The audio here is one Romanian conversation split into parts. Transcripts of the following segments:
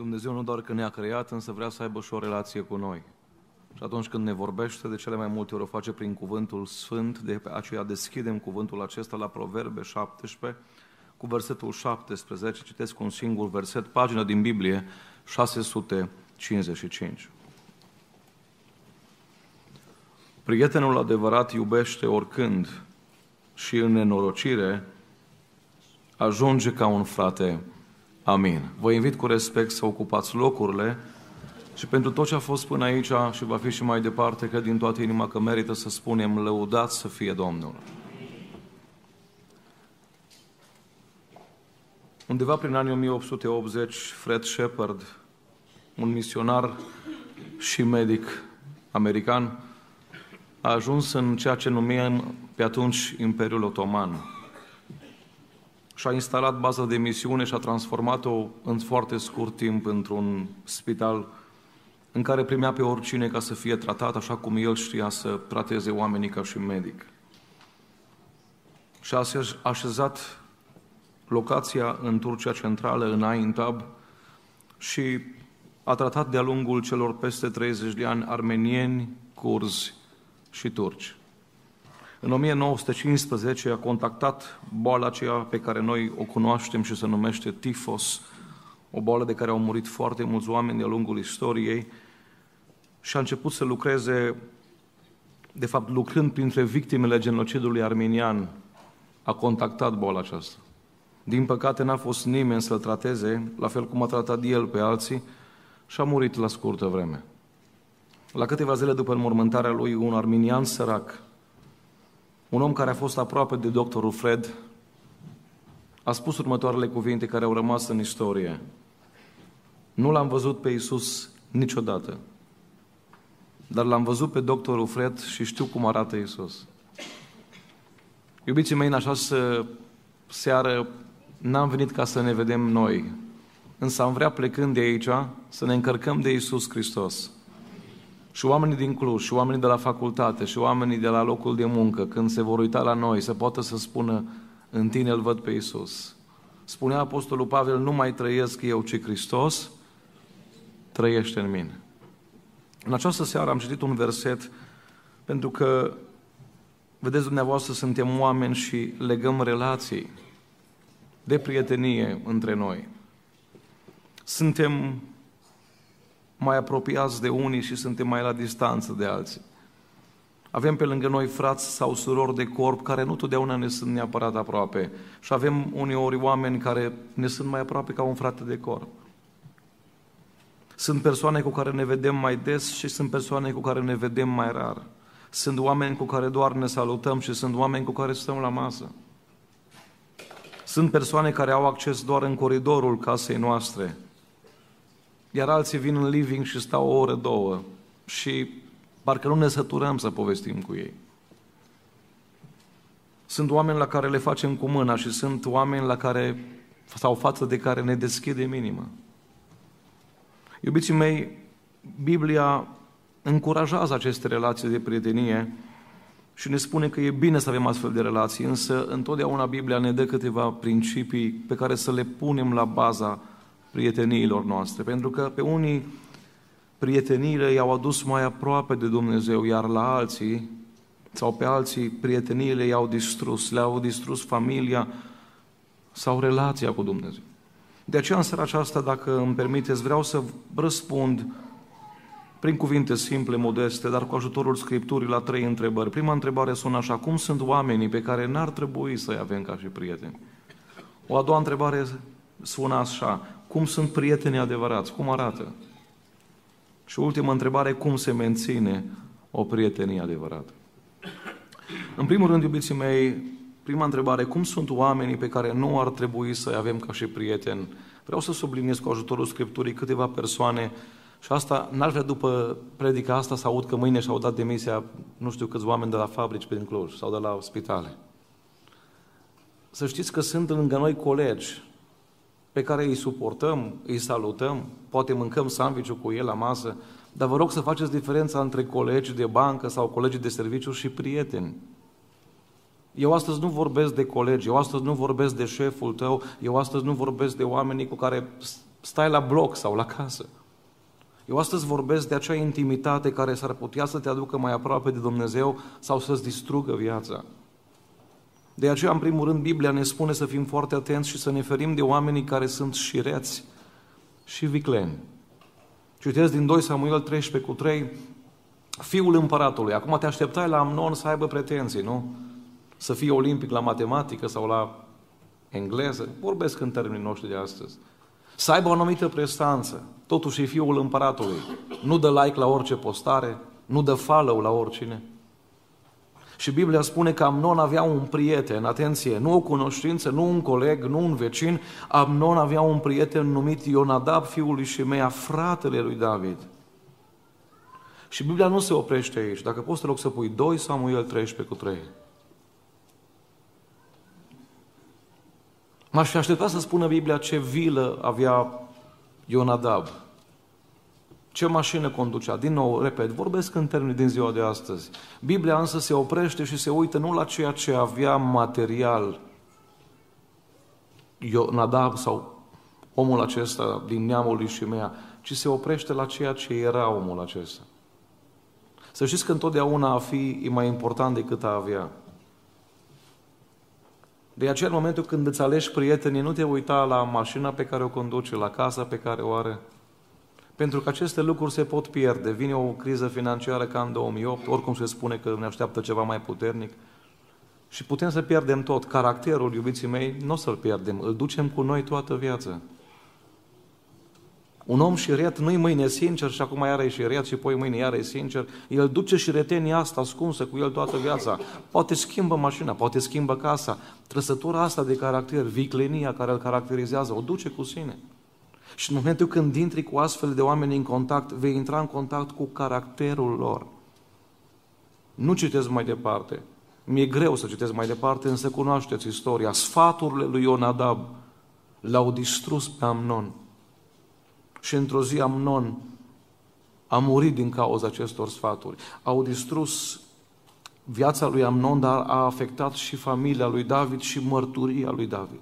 Dumnezeu nu doar că ne-a creat, însă vrea să aibă și o relație cu noi. Și atunci când ne vorbește, de cele mai multe ori o face prin cuvântul sfânt, de aceea deschidem cuvântul acesta la Proverbe 17, cu versetul 17, citesc un singur verset, pagina din Biblie, 655. Prietenul adevărat iubește oricând și în nenorocire ajunge ca un frate. Amin. Vă invit cu respect să ocupați locurile și pentru tot ce a fost până aici și va fi și mai departe, cred din toată inima că merită să spunem lăudați să fie Domnul. Undeva prin anii 1880, Fred Shepard, un misionar și medic american, a ajuns în ceea ce numim pe atunci Imperiul Otoman. Și-a instalat baza de misiune și a transformat-o în foarte scurt timp într-un spital în care primea pe oricine ca să fie tratat așa cum el știa să trateze oamenii ca și medic. Și a așezat locația în Turcia Centrală, în Aintab, și a tratat de-a lungul celor peste 30 de ani armenieni, curzi și turci. În 1915 a contactat boala aceea pe care noi o cunoaștem și se numește tifos, o boală de care au murit foarte mulți oameni de-a lungul istoriei și a început să lucreze, de fapt lucrând printre victimele genocidului armenian, a contactat boala aceasta. Din păcate n-a fost nimeni să-l trateze, la fel cum a tratat el pe alții, și a murit la scurtă vreme. La câteva zile după înmormântarea lui, un arminian sărac, un om care a fost aproape de doctorul Fred, a spus următoarele cuvinte care au rămas în istorie. Nu l-am văzut pe Iisus niciodată, dar l-am văzut pe doctorul Fred și știu cum arată Iisus. Iubiții mei, în așa seară n-am venit ca să ne vedem noi, însă am vrea plecând de aici să ne încărcăm de Iisus Hristos. Și oamenii din Cluj, și oamenii de la facultate, și oamenii de la locul de muncă, când se vor uita la noi, să poată să spună, în tine îl văd pe Iisus. Spunea Apostolul Pavel, nu mai trăiesc eu, ci Hristos trăiește în mine. În această seară am citit un verset pentru că, vedeți dumneavoastră, suntem oameni și legăm relații de prietenie între noi. Suntem mai apropiați de unii și suntem mai la distanță de alții. Avem pe lângă noi frați sau surori de corp care nu totdeauna ne sunt neapărat aproape. Și avem uneori oameni care ne sunt mai aproape ca un frate de corp. Sunt persoane cu care ne vedem mai des și sunt persoane cu care ne vedem mai rar. Sunt oameni cu care doar ne salutăm și sunt oameni cu care stăm la masă. Sunt persoane care au acces doar în coridorul casei noastre, iar alții vin în living și stau o oră, două și parcă nu ne săturăm să povestim cu ei. Sunt oameni la care le facem cu mâna și sunt oameni la care, sau față de care ne deschide minima. Iubiții mei, Biblia încurajează aceste relații de prietenie și ne spune că e bine să avem astfel de relații, însă întotdeauna Biblia ne dă câteva principii pe care să le punem la baza prieteniilor noastre. Pentru că pe unii prieteniile i-au adus mai aproape de Dumnezeu, iar la alții, sau pe alții, prieteniile i-au distrus, le-au distrus familia sau relația cu Dumnezeu. De aceea, în seara aceasta, dacă îmi permiteți, vreau să răspund prin cuvinte simple, modeste, dar cu ajutorul Scripturii la trei întrebări. Prima întrebare sună așa, cum sunt oamenii pe care n-ar trebui să-i avem ca și prieteni? O a doua întrebare sună așa, cum sunt prietenii adevărați? Cum arată? Și ultima întrebare, cum se menține o prietenie adevărată? În primul rând, iubiții mei, prima întrebare, cum sunt oamenii pe care nu ar trebui să-i avem ca și prieteni? Vreau să subliniez cu ajutorul Scripturii câteva persoane și asta, n-ar vrea după predica asta să aud că mâine și-au dat demisia nu știu câți oameni de la fabrici prin Cluj sau de la spitale. Să știți că sunt lângă noi colegi pe care îi suportăm, îi salutăm, poate mâncăm sandwich cu el la masă, dar vă rog să faceți diferența între colegi de bancă sau colegi de serviciu și prieteni. Eu astăzi nu vorbesc de colegi, eu astăzi nu vorbesc de șeful tău, eu astăzi nu vorbesc de oamenii cu care stai la bloc sau la casă. Eu astăzi vorbesc de acea intimitate care s-ar putea să te aducă mai aproape de Dumnezeu sau să-ți distrugă viața. De aceea, în primul rând, Biblia ne spune să fim foarte atenți și să ne ferim de oamenii care sunt șireți și vicleni. Citesc din 2 Samuel 13 cu 3, fiul împăratului. Acum te așteptai la Amnon să aibă pretenții, nu? Să fie olimpic la matematică sau la engleză. Vorbesc în termenii noștri de astăzi. Să aibă o anumită prestanță. Totuși e fiul împăratului. Nu dă like la orice postare, nu dă follow la oricine. Și Biblia spune că Amnon avea un prieten, atenție, nu o cunoștință, nu un coleg, nu un vecin, Amnon avea un prieten numit Ionadab, fiul lui Shimea, fratele lui David. Și Biblia nu se oprește aici. Dacă poți, te rog să pui 2 Samuel 13 cu 3. M-aș fi așteptat să spună Biblia ce vilă avea Ionadab. Ce mașină conducea? Din nou, repet, vorbesc în termeni din ziua de astăzi. Biblia însă se oprește și se uită nu la ceea ce avea material Ionadab sau omul acesta din neamul lui Shimea, ci se oprește la ceea ce era omul acesta. Să știți că întotdeauna a fi e mai important decât a avea. De aceea, în momentul când îți alegi prietenii, nu te uita la mașina pe care o conduce, la casa pe care o are, pentru că aceste lucruri se pot pierde. Vine o criză financiară ca în 2008, oricum se spune că ne așteaptă ceva mai puternic. Și putem să pierdem tot. Caracterul, iubiții mei, nu o să-l pierdem, îl ducem cu noi toată viața. Un om șiret nu-i mâine sincer și acum iară e șiret și poi mâine iară e sincer. El duce și retenia asta ascunsă cu el toată viața. Poate schimbă mașina, poate schimbă casa. Trăsătura asta de caracter, viclenia care îl caracterizează, o duce cu sine. Și în momentul când intri cu astfel de oameni în contact, vei intra în contact cu caracterul lor. Nu citesc mai departe. Mi-e greu să citesc mai departe, însă cunoașteți istoria. Sfaturile lui Ionadab l-au distrus pe Amnon. Și într-o zi Amnon a murit din cauza acestor sfaturi. Au distrus viața lui Amnon, dar a afectat și familia lui David și mărturia lui David.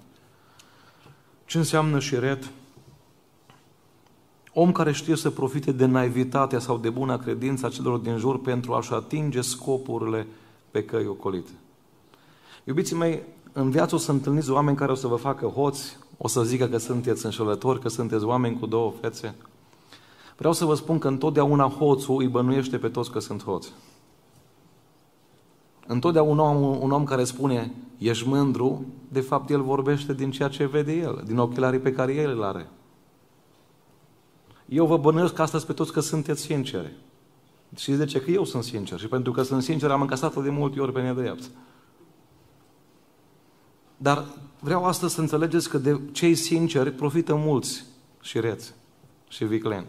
Ce înseamnă șiret? Om care știe să profite de naivitatea sau de bună credință a celor din jur pentru a-și atinge scopurile pe căi ocolite. Iubiții mei, în viață o să întâlniți oameni care o să vă facă hoți, o să zică că sunteți înșelători, că sunteți oameni cu două fețe. Vreau să vă spun că întotdeauna hoțul îi bănuiește pe toți că sunt hoți. Întotdeauna un om, un om care spune ești mândru, de fapt el vorbește din ceea ce vede el, din ochelarii pe care el îl are. Eu vă bănuiesc astăzi pe toți că sunteți sinceri. Și de ce? Că eu sunt sincer. Și pentru că sunt sincer am încasat de multe ori pe nedrept. Dar vreau astăzi să înțelegeți că de cei sinceri profită mulți și reți și vicleni.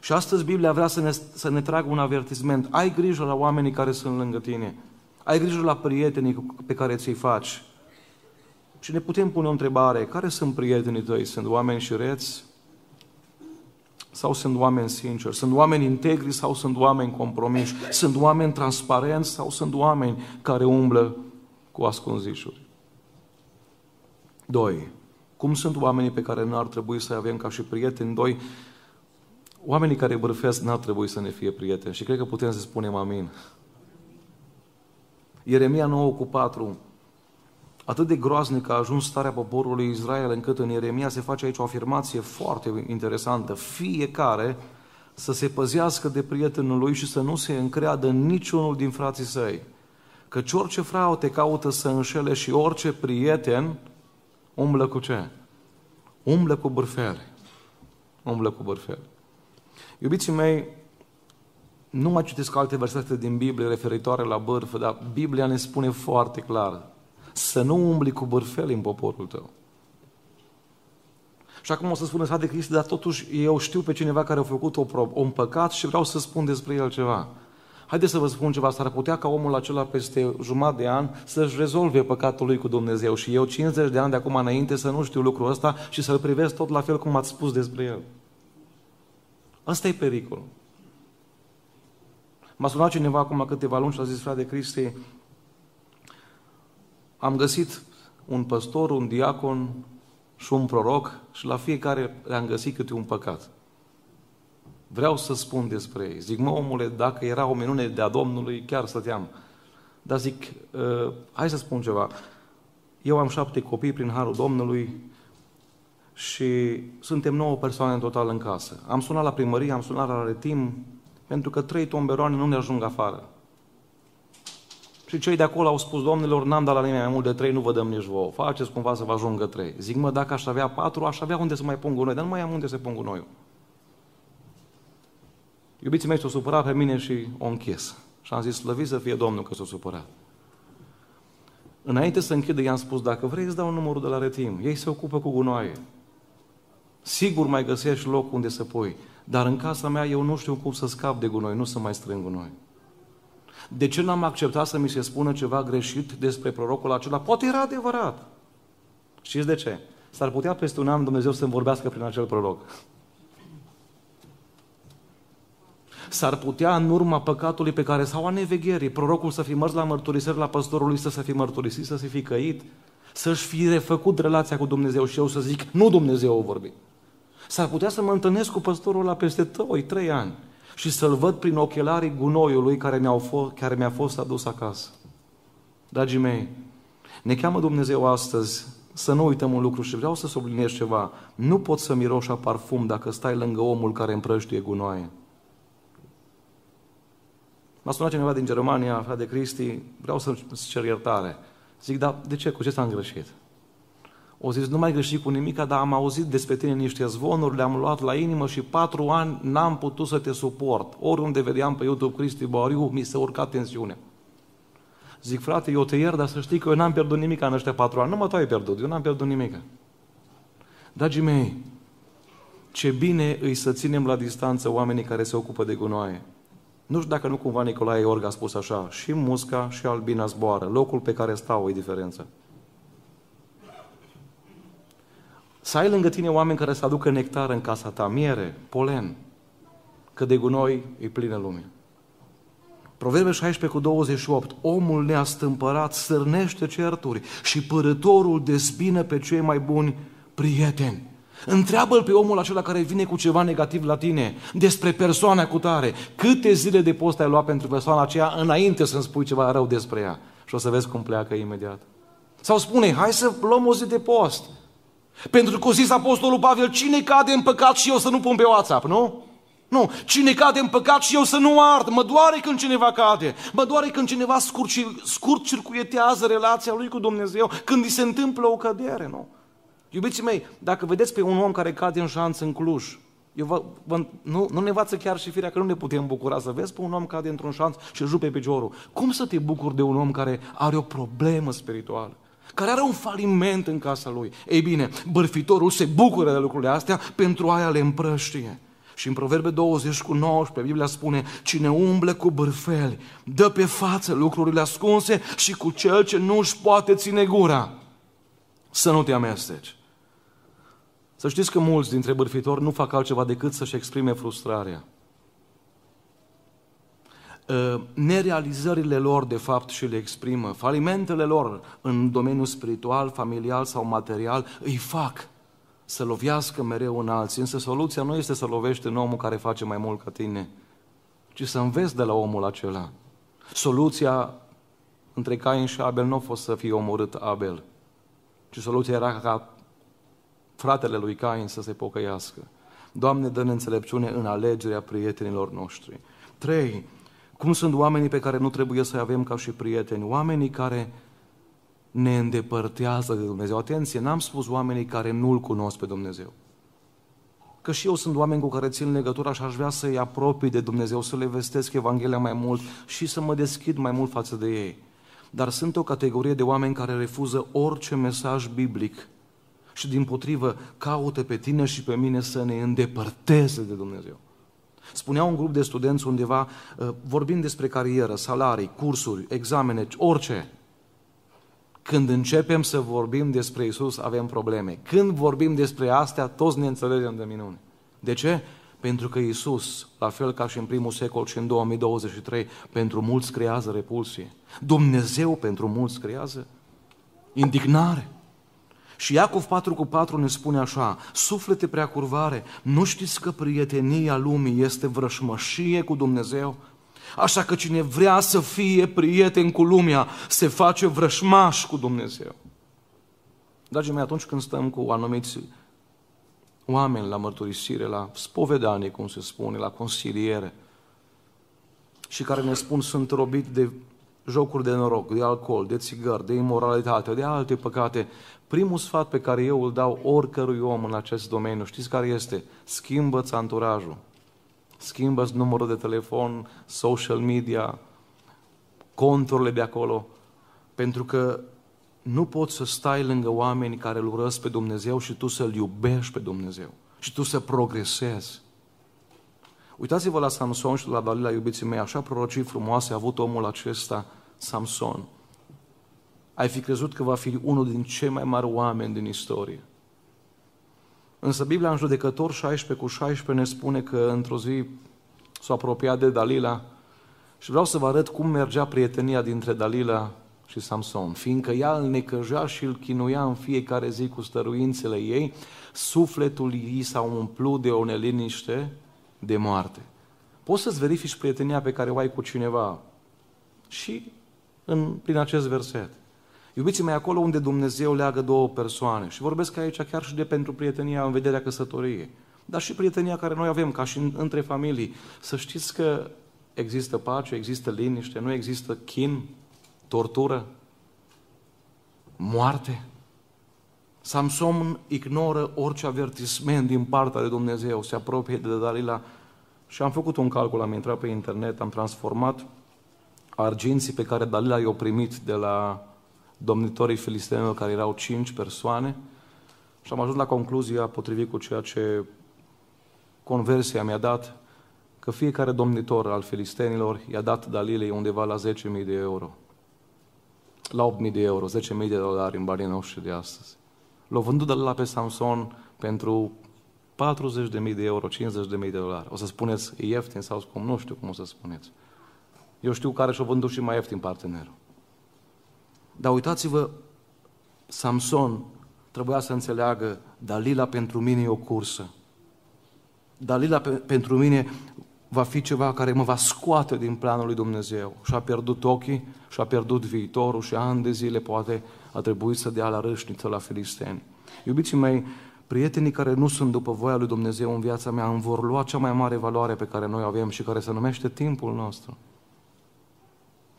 Și astăzi Biblia vrea să ne, să ne tragă un avertisment. Ai grijă la oamenii care sunt lângă tine. Ai grijă la prietenii pe care ți-i faci. Și ne putem pune o întrebare. Care sunt prietenii tăi? Sunt oameni și reți? Sau sunt oameni sinceri? Sunt oameni integri sau sunt oameni compromiși? Sunt oameni transparenți sau sunt oameni care umblă cu ascunzișuri? Doi, cum sunt oamenii pe care nu ar trebui să avem ca și prieteni? Doi, oamenii care bârfesc n-ar trebui să ne fie prieteni. Și cred că putem să spunem amin. Ieremia 9 cu 4. Atât de groaznic a ajuns starea poporului Israel încât în Ieremia se face aici o afirmație foarte interesantă. Fiecare să se păzească de prietenul lui și să nu se încreadă niciunul din frații săi. Căci orice frau te caută să înșele și orice prieten umblă cu ce? Umblă cu bârfele. Umblă cu bârfele. Iubiții mei, nu mai citesc alte versete din Biblie referitoare la bârfă, dar Biblia ne spune foarte clar să nu umbli cu bârfele în poporul tău. Și acum o să spună de Cristi, dar totuși eu știu pe cineva care a făcut o, un păcat și vreau să spun despre el ceva. Haideți să vă spun ceva, s-ar putea ca omul acela peste jumătate de an să-și rezolve păcatul lui cu Dumnezeu și eu 50 de ani de acum înainte să nu știu lucrul ăsta și să-l privesc tot la fel cum ați spus despre el. Asta e pericolul. M-a sunat cineva acum câteva luni și a zis, frate Cristi, am găsit un păstor, un diacon, și un proroc și la fiecare le-am găsit câte un păcat. Vreau să spun despre ei. Zic, mă, omule, dacă era o minune de-a Domnului, chiar stăteam. Dar zic, uh, hai să spun ceva. Eu am șapte copii prin Harul Domnului și suntem nouă persoane în total în casă. Am sunat la primărie, am sunat la retim, pentru că trei tomberoane nu ne ajung afară. Și cei de acolo au spus, domnilor, n-am dat la nimeni mai mult de trei, nu vă dăm nici vouă. Faceți cumva să vă ajungă trei. Zic, mă, dacă aș avea patru, aș avea unde să mai pun gunoi, dar nu mai am unde să pun gunoiul. Iubiții mei s-au supărat pe mine și o închis. Și am zis, slăvit să fie Domnul că s-a supărat. Înainte să închidă, i-am spus, dacă vrei, îți dau numărul de la retim. Ei se ocupă cu gunoaie. Sigur mai găsești loc unde să pui. Dar în casa mea eu nu știu cum să scap de gunoi, nu să mai strâng gunoi. De ce n-am acceptat să mi se spună ceva greșit despre prorocul acela? Poate era adevărat. Știți de ce? S-ar putea peste un an Dumnezeu să-mi vorbească prin acel proroc. S-ar putea în urma păcatului pe care sau a nevegherii, prorocul să fi mers la mărturisire la păstorului, să se fi mărturisit, să se fi căit, să-și fi refăcut relația cu Dumnezeu și eu să zic, nu Dumnezeu o vorbi. S-ar putea să mă întâlnesc cu păstorul la peste 2-3 ani și să-l văd prin ochelarii gunoiului care, mi-au fost, care mi-a fost adus acasă. Dragii mei, ne cheamă Dumnezeu astăzi să nu uităm un lucru și vreau să subliniez ceva. Nu poți să miroși a parfum dacă stai lângă omul care împrăștie gunoaie. M-a sunat cineva din Germania, frate Cristi, vreau să-ți cer iertare. Zic, dar de ce? Cu ce s-am greșit? O zis, nu mai greșit cu nimica, dar am auzit despre tine niște zvonuri, le-am luat la inimă și patru ani n-am putut să te suport. Oriunde vedeam pe YouTube Cristi Bariu, mi se urca tensiunea. Zic, frate, eu te iert, dar să știi că eu n-am pierdut nimic în ăștia patru ani. Nu mă tu ai pierdut, eu n-am pierdut nimic. Dragii mei, ce bine îi să ținem la distanță oamenii care se ocupă de gunoaie. Nu știu dacă nu cumva Nicolae Iorg a spus așa, și musca și albina zboară, locul pe care stau e diferență. Să ai lângă tine oameni care să aducă nectar în casa ta, miere, polen, că de gunoi e plină lume. Proverbe 16 cu 28. Omul neastâmpărat sârnește certuri și părătorul despină pe cei mai buni prieteni. Întreabă-l pe omul acela care vine cu ceva negativ la tine despre persoana cu tare. Câte zile de post ai luat pentru persoana aceea înainte să-mi spui ceva rău despre ea? Și o să vezi cum pleacă imediat. Sau spune, hai să luăm o zi de post. Pentru că o zis Apostolul Pavel, cine cade în păcat și eu să nu pun pe WhatsApp, nu? Nu, cine cade în păcat și eu să nu ard, mă doare când cineva cade, mă doare când cineva scurt, scurt circuietează relația lui cu Dumnezeu, când îi se întâmplă o cădere, nu? Iubiții mei, dacă vedeți pe un om care cade în șanță în Cluj, eu vă, vă, nu, nu ne învață chiar și firea că nu ne putem bucura să vezi pe un om cade într-un șanț și îl jupe pe piciorul. Cum să te bucuri de un om care are o problemă spirituală? Care are un faliment în casa lui. Ei bine, bărfitorul se bucură de lucrurile astea, pentru aia le împrăștie. Și în Proverbe 20 cu 19, Biblia spune, cine umble cu bârfeli, dă pe față lucrurile ascunse și cu cel ce nu își poate ține gura. Să nu te amesteci. Să știți că mulți dintre bârfitori nu fac altceva decât să-și exprime frustrarea. Ă, nerealizările lor, de fapt, și le exprimă, falimentele lor în domeniul spiritual, familial sau material, îi fac să lovească mereu în alții. Însă soluția nu este să lovești în omul care face mai mult ca tine, ci să înveți de la omul acela. Soluția între Cain și Abel nu a fost să fie omorât Abel, ci soluția era ca fratele lui Cain să se pocăiască. Doamne, dă-ne înțelepciune în alegerea prietenilor noștri. Trei, cum sunt oamenii pe care nu trebuie să-i avem ca și prieteni? Oamenii care ne îndepărtează de Dumnezeu. Atenție, n-am spus oamenii care nu-L cunosc pe Dumnezeu. Că și eu sunt oameni cu care țin legătura și aș vrea să-i apropii de Dumnezeu, să le vestesc Evanghelia mai mult și să mă deschid mai mult față de ei. Dar sunt o categorie de oameni care refuză orice mesaj biblic și din potrivă caută pe tine și pe mine să ne îndepărteze de Dumnezeu. Spunea un grup de studenți undeva, uh, vorbind despre carieră, salarii, cursuri, examene, orice. Când începem să vorbim despre Isus, avem probleme. Când vorbim despre astea, toți ne înțelegem de minune. De ce? Pentru că Isus, la fel ca și în primul secol și în 2023, pentru mulți creează repulsie. Dumnezeu pentru mulți creează indignare. Și Iacov 4 cu 4 ne spune așa, suflete prea curvare, nu știți că prietenia lumii este vrășmășie cu Dumnezeu? Așa că cine vrea să fie prieten cu lumea, se face vrășmaș cu Dumnezeu. Dragii mei, atunci când stăm cu anumiți oameni la mărturisire, la spovedanie, cum se spune, la consiliere, și care ne spun sunt robit de jocuri de noroc, de alcool, de țigări, de imoralitate, de alte păcate, primul sfat pe care eu îl dau oricărui om în acest domeniu, știți care este? Schimbă-ți anturajul. Schimbă-ți numărul de telefon, social media, conturile de acolo, pentru că nu poți să stai lângă oameni care îl urăsc pe Dumnezeu și tu să-L iubești pe Dumnezeu și tu să progresezi. Uitați-vă la Samson și la Dalila, iubiții mei, așa prorocii frumoase a avut omul acesta, Samson. Ai fi crezut că va fi unul din cei mai mari oameni din istorie. Însă Biblia în judecător 16 cu 16 ne spune că într-o zi s-a apropiat de Dalila și vreau să vă arăt cum mergea prietenia dintre Dalila și Samson. Fiindcă ea îl necăja și îl chinuia în fiecare zi cu stăruințele ei, sufletul ei s-a umplut de o neliniște de moarte. Poți să-ți verifici prietenia pe care o ai cu cineva și în, prin acest verset. Iubiții mei, acolo unde Dumnezeu leagă două persoane, și vorbesc aici chiar și de pentru prietenia în vederea căsătoriei, dar și prietenia care noi avem, ca și între familii, să știți că există pace, există liniște, nu există chin, tortură, moarte. Samson ignoră orice avertisment din partea de Dumnezeu, se apropie de Dalila și am făcut un calcul, am intrat pe internet, am transformat arginții pe care Dalila i-a primit de la domnitorii filistenilor, care erau cinci persoane, și am ajuns la concluzia, potrivit cu ceea ce conversia mi-a dat, că fiecare domnitor al filistenilor i-a dat Dalilei undeva la 10.000 de euro. La 8.000 de euro, 10.000 de dolari în banii noștri de astăzi. L-au vândut Dalila pe Samson pentru 40.000 de euro, 50.000 de dolari. O să spuneți, e ieftin sau cum? Nu știu cum o să spuneți. Eu știu care și-o vândut și mai ieftin partenerul. Dar uitați-vă, Samson trebuia să înțeleagă, Dalila pentru mine e o cursă. Dalila pe, pentru mine va fi ceva care mă va scoate din planul lui Dumnezeu. Și-a pierdut ochii, și-a pierdut viitorul și ani de zile poate a trebuit să dea la râșniță la filisteni. Iubiții mei, prietenii care nu sunt după voia lui Dumnezeu în viața mea îmi vor lua cea mai mare valoare pe care noi o avem și care se numește timpul nostru.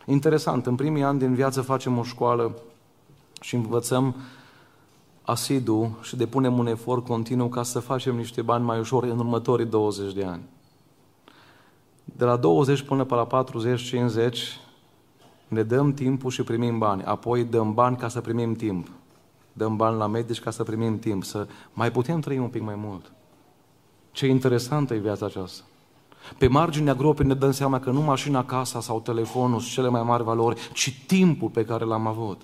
Interesant, în primii ani din viață facem o școală și învățăm asidu și depunem un efort continuu ca să facem niște bani mai ușor în următorii 20 de ani. De la 20 până pe la 40-50 ne dăm timpul și primim bani. Apoi dăm bani ca să primim timp. Dăm bani la medici ca să primim timp. Să mai putem trăi un pic mai mult. Ce interesantă e viața aceasta. Pe marginea gropii ne dăm seama că nu mașina, casa sau telefonul sunt cele mai mari valori, ci timpul pe care l-am avut.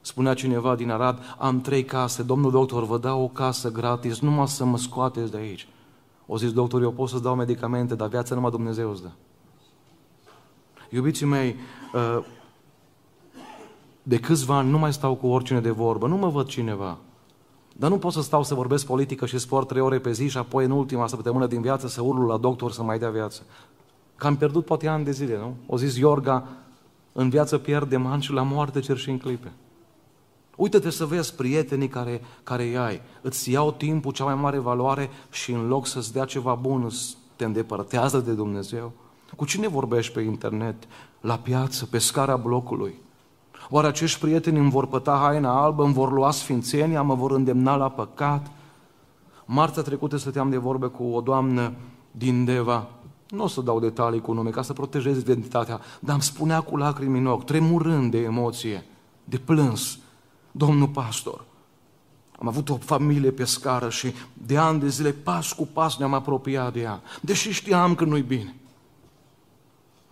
Spunea cineva din Arad, am trei case, domnul doctor, vă dau o casă gratis, numai să mă scoateți de aici. O zis, doctor, eu pot să-ți dau medicamente, dar viața numai Dumnezeu îți dă. Iubiții mei, uh, de câțiva ani nu mai stau cu oricine de vorbă, nu mă văd cineva. Dar nu pot să stau să vorbesc politică și sport trei ore pe zi și apoi în ultima săptămână din viață să urlu la doctor să mai dea viață. Că am pierdut poate ani de zile, nu? O zis Iorga, în viață pierdem ani și la moarte cer și în clipe. Uită-te să vezi prietenii care, care îi ai. Îți iau timpul, cea mai mare valoare și în loc să-ți dea ceva bun, te îndepărtează de Dumnezeu. Cu cine vorbești pe internet? La piață, pe scara blocului. Oare acești prieteni îmi vor păta haina albă, îmi vor lua sfințenia, mă vor îndemna la păcat? Marța trecută stăteam de vorbe cu o doamnă din Deva, nu o să dau detalii cu nume ca să protejez identitatea, dar îmi spunea cu lacrimi în ochi, tremurând de emoție, de plâns, domnul pastor, am avut o familie pe scară și de ani de zile, pas cu pas, ne-am apropiat de ea, deși știam că nu-i bine.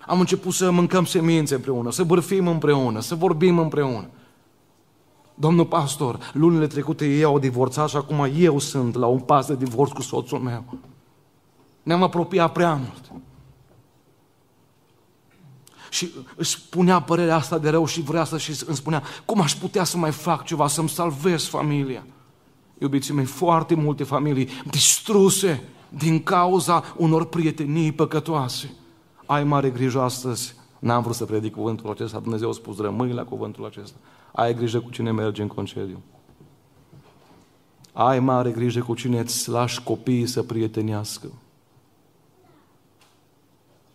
Am început să mâncăm semințe împreună, să bârfim împreună, să vorbim împreună. Domnul pastor, lunile trecute ei au divorțat și acum eu sunt la un pas de divorț cu soțul meu. Ne-am apropiat prea mult. Și își spunea părerea asta de rău și vrea să și îmi spunea cum aș putea să mai fac ceva, să-mi salvez familia. Iubiții mei, foarte multe familii distruse din cauza unor prietenii păcătoase. Ai mare grijă astăzi. N-am vrut să predic cuvântul acesta, Dumnezeu a spus, rămâi la cuvântul acesta. Ai grijă cu cine merge în concediu. Ai mare grijă cu cine îți lași copiii să prietenească.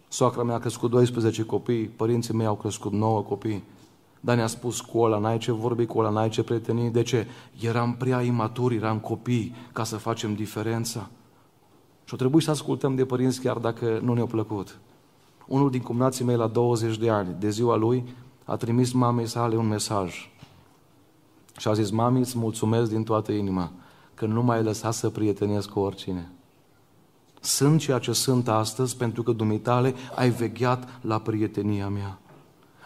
Soacra mea a crescut 12 copii, părinții mei au crescut 9 copii. Dar ne-a spus cu ăla, n-ai ce vorbi cu ăla, n-ai ce prieteni. De ce? Eram prea imaturi, eram copii ca să facem diferența. Și o trebuie să ascultăm de părinți chiar dacă nu ne-au plăcut. Unul din cumnații mei la 20 de ani, de ziua lui, a trimis mamei sale un mesaj. Și a zis, mami, îți mulțumesc din toată inima că nu m-ai lăsat să prietenesc cu oricine. Sunt ceea ce sunt astăzi pentru că dumitale ai vegheat la prietenia mea.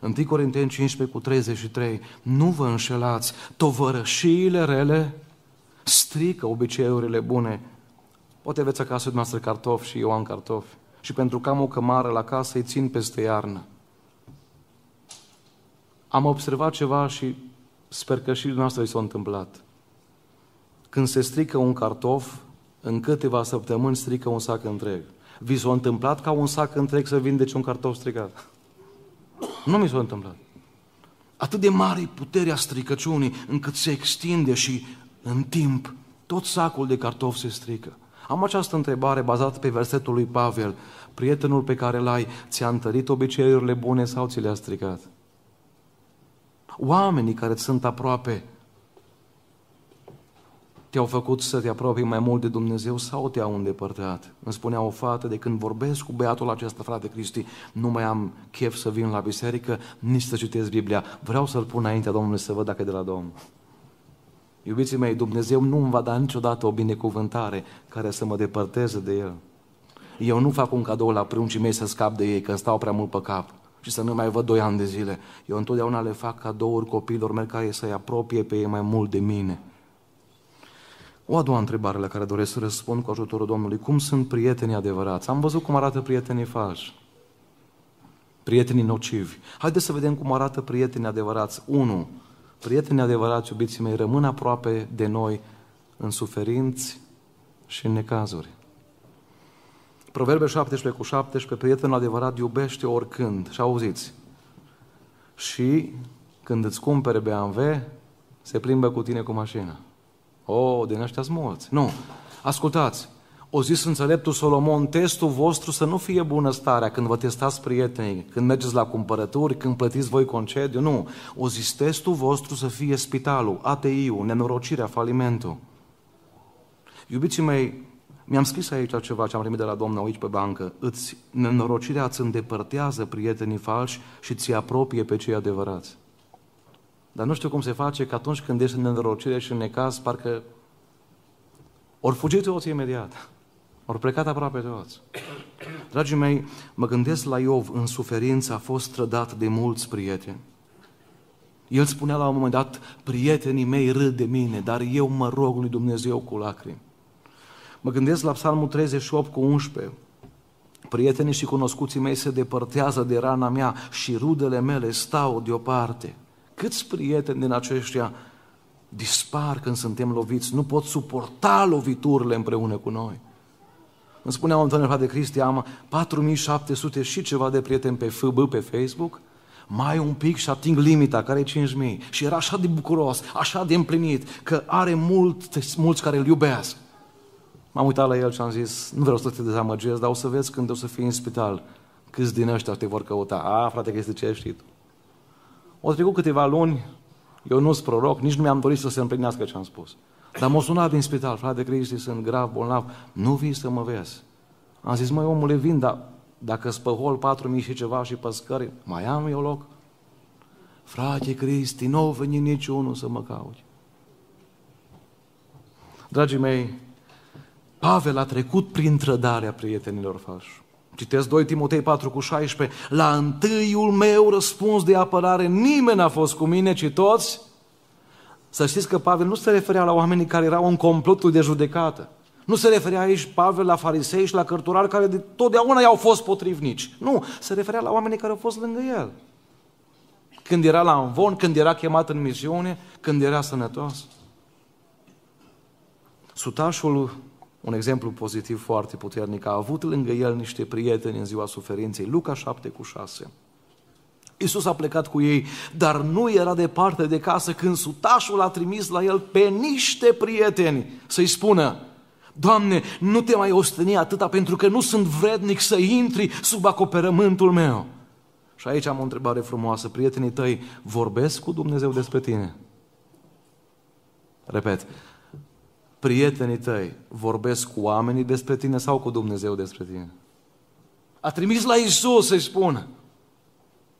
1 Corinteni 15 cu 33. Nu vă înșelați, tovărășiile rele strică obiceiurile bune. Poate aveți acasă dumneavoastră cartofi și eu am cartofi. Și pentru că am o cămară la casă, îi țin peste iarnă. Am observat ceva și sper că și dumneavoastră i s-a întâmplat. Când se strică un cartof, în câteva săptămâni strică un sac întreg. Vi s-a întâmplat ca un sac întreg să vindeci un cartof stricat? Nu mi s-a întâmplat. Atât de mare e puterea stricăciunii încât se extinde și în timp tot sacul de cartofi se strică. Am această întrebare bazată pe versetul lui Pavel. Prietenul pe care l-ai, ți-a întărit obiceiurile bune sau ți le-a stricat? Oamenii care îți sunt aproape te-au făcut să te apropii mai mult de Dumnezeu sau te-au îndepărtat? Îmi spunea o fată, de când vorbesc cu beatul acesta, frate Cristi, nu mai am chef să vin la biserică, nici să citesc Biblia. Vreau să-L pun înaintea Domnului să văd dacă e de la Domnul. Iubiții mei, Dumnezeu nu îmi va da niciodată o binecuvântare care să mă depărteze de El. Eu nu fac un cadou la pruncii mei să scap de ei, că stau prea mult pe cap și să nu mai văd doi ani de zile. Eu întotdeauna le fac cadouri copiilor mei care să-i apropie pe ei mai mult de mine. O a doua întrebare la care doresc să răspund cu ajutorul Domnului. Cum sunt prietenii adevărați? Am văzut cum arată prietenii falși. Prietenii nocivi. Haideți să vedem cum arată prietenii adevărați. 1. Prietenii adevărați, iubiții mei, rămân aproape de noi în suferinți și în necazuri. Proverbe 17 cu 17, prietenul adevărat iubește oricând. Și auziți. Și când îți cumpere BMW, se plimbă cu tine cu mașina. Oh, din ăștia mulți. Nu. Ascultați. O zis înțeleptul Solomon, testul vostru să nu fie bună starea când vă testați prietenii, când mergeți la cumpărături, când plătiți voi concediu, nu. O zis testul vostru să fie spitalul, ATI-ul, nenorocirea, falimentul. Iubiții mei, mi-am scris aici ceva ce am primit de la Domnul aici pe bancă. Îți, nenorocirea îți îndepărtează prietenii falși și ți apropie pe cei adevărați. Dar nu știu cum se face că atunci când ești în nenorocire și în necaz, parcă ori fugit toți imediat. Ori plecat aproape toți. Dragii mei, mă gândesc la Iov, în suferință a fost trădat de mulți prieteni. El spunea la un moment dat, prietenii mei râd de mine, dar eu mă rog lui Dumnezeu cu lacrimi. Mă gândesc la Psalmul 38 cu 11. Prietenii și cunoscuții mei se depărtează de rana mea și rudele mele stau deoparte. Câți prieteni din aceștia dispar când suntem loviți, nu pot suporta loviturile împreună cu noi. Îmi spunea un tânăr de Cristi, am 4700 și ceva de prieteni pe FB, pe Facebook, mai un pic și ating limita, care e 5000. Și era așa de bucuros, așa de împlinit, că are mult, mulți care îl iubesc. M-am uitat la el și am zis, nu vreau să te dezamăgesc, dar o să vezi când o să fii în spital, câți din ăștia te vor căuta. A, frate, că este ce știi tu. O trecut câteva luni, eu nu sunt proroc, nici nu mi-am dorit să se împlinească ce am spus. Dar m-a sunat din spital, frate Cristi, sunt grav, bolnav, nu vii să mă vezi. Am zis, măi omule, vin, dar dacă spăhol patru mii și ceva și păscări, mai am eu loc? Frate Cristi, nu au venit niciunul să mă cauți. Dragii mei, Pavel a trecut prin trădarea prietenilor falși. Citesc 2 Timotei 4 cu 16. La întâiul meu răspuns de apărare nimeni n-a fost cu mine, ci toți. Să știți că Pavel nu se referea la oamenii care erau în complotul de judecată. Nu se referea aici Pavel la farisei și la cărturari care de totdeauna i-au fost potrivnici. Nu, se referea la oamenii care au fost lângă el. Când era la învon, când era chemat în misiune, când era sănătos. Sutașul, un exemplu pozitiv foarte puternic, a avut lângă el niște prieteni în ziua suferinței. Luca 7 cu 6. Iisus a plecat cu ei, dar nu era departe de casă când sutașul a trimis la el pe niște prieteni să-i spună, Doamne, nu te mai osteni atâta pentru că nu sunt vrednic să intri sub acoperământul meu. Și aici am o întrebare frumoasă. Prietenii tăi vorbesc cu Dumnezeu despre tine? Repet, prietenii tăi vorbesc cu oamenii despre tine sau cu Dumnezeu despre tine? A trimis la Isus să-i spună.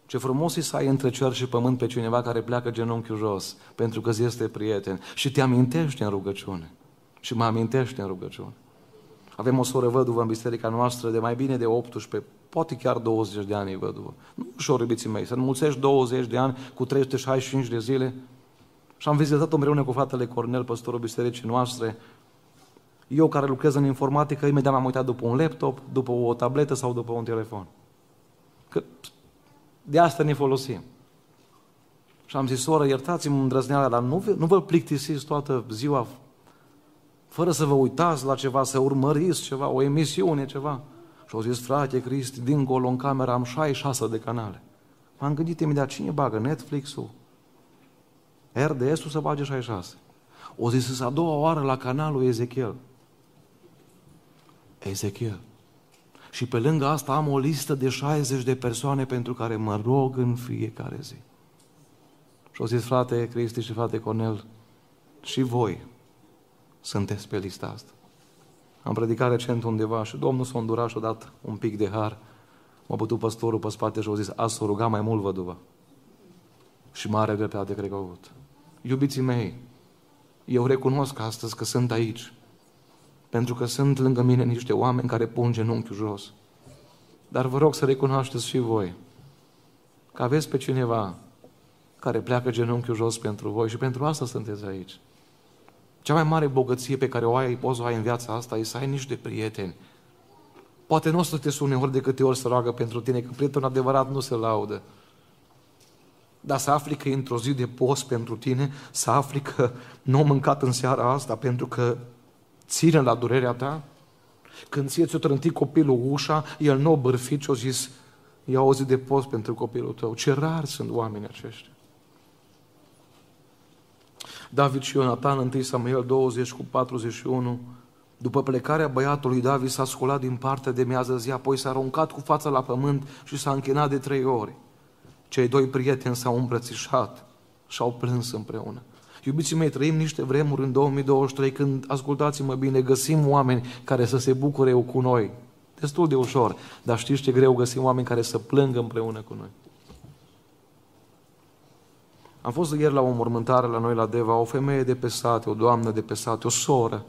Ce frumos e să ai între cer și pământ pe cineva care pleacă genunchiul jos, pentru că ți este prieten și te amintește în rugăciune. Și mă amintește în rugăciune. Avem o soră văduvă în biserica noastră de mai bine de 18, poate chiar 20 de ani e văduvă. Nu ușor, iubiții mei, să înmulțești 20 de ani cu 365 de zile. Și am vizitat-o împreună cu fratele Cornel, păstorul bisericii noastre. Eu care lucrez în informatică, imediat m-am uitat după un laptop, după o tabletă sau după un telefon. Că de asta ne folosim. Și am zis, soră, iertați-mi îndrăzneala, dar nu, nu vă plictisiți toată ziua fără să vă uitați la ceva, să urmăriți ceva, o emisiune, ceva. Și au zis, frate Cristi, dincolo în camera am 66 de canale. M-am gândit imediat, cine bagă Netflix-ul? RDS-ul să bage 66. O zis a doua oară la canalul Ezechiel. Ezechiel. Și pe lângă asta am o listă de 60 de persoane pentru care mă rog în fiecare zi. Și au zis, frate Cristi și frate Cornel, și voi sunteți pe lista asta. Am predicat recent undeva și Domnul s-a îndurat și a dat un pic de har. M-a bătut păstorul pe spate și a zis, azi s-a rugat mai mult văduva. Și mare dreptate cred că a avut. Iubiții mei, eu recunosc astăzi că sunt aici. Pentru că sunt lângă mine niște oameni care pun genunchiul jos. Dar vă rog să recunoașteți și voi că aveți pe cineva care pleacă genunchiul jos pentru voi și pentru asta sunteți aici. Cea mai mare bogăție pe care o ai, poți să o ai în viața asta e să ai niște prieteni. Poate nu o să te sune ori de câte ori să roagă pentru tine, că prietenul adevărat nu se laudă. Dar să afli că e într-o zi de post pentru tine, să afli că nu am mâncat în seara asta pentru că ține la durerea ta, când ție ți-o trântit copilul ușa, el nu o bărfit și o zis, ia o zi de post pentru copilul tău. Ce rar sunt oamenii aceștia. David și Ionatan, 1 Samuel 20 cu 41, după plecarea băiatului, David s-a sculat din partea de miază zi, apoi s-a aruncat cu fața la pământ și s-a închinat de trei ori. Cei doi prieteni s-au îmbrățișat și au plâns împreună. Iubiții mei, trăim niște vremuri în 2023 când, ascultați-mă bine, găsim oameni care să se bucure cu noi. Destul de ușor, dar știți ce greu găsim oameni care să plângă împreună cu noi. Am fost ieri la o mormântare la noi la Deva, o femeie de pe sate, o doamnă de pe sate, o soră.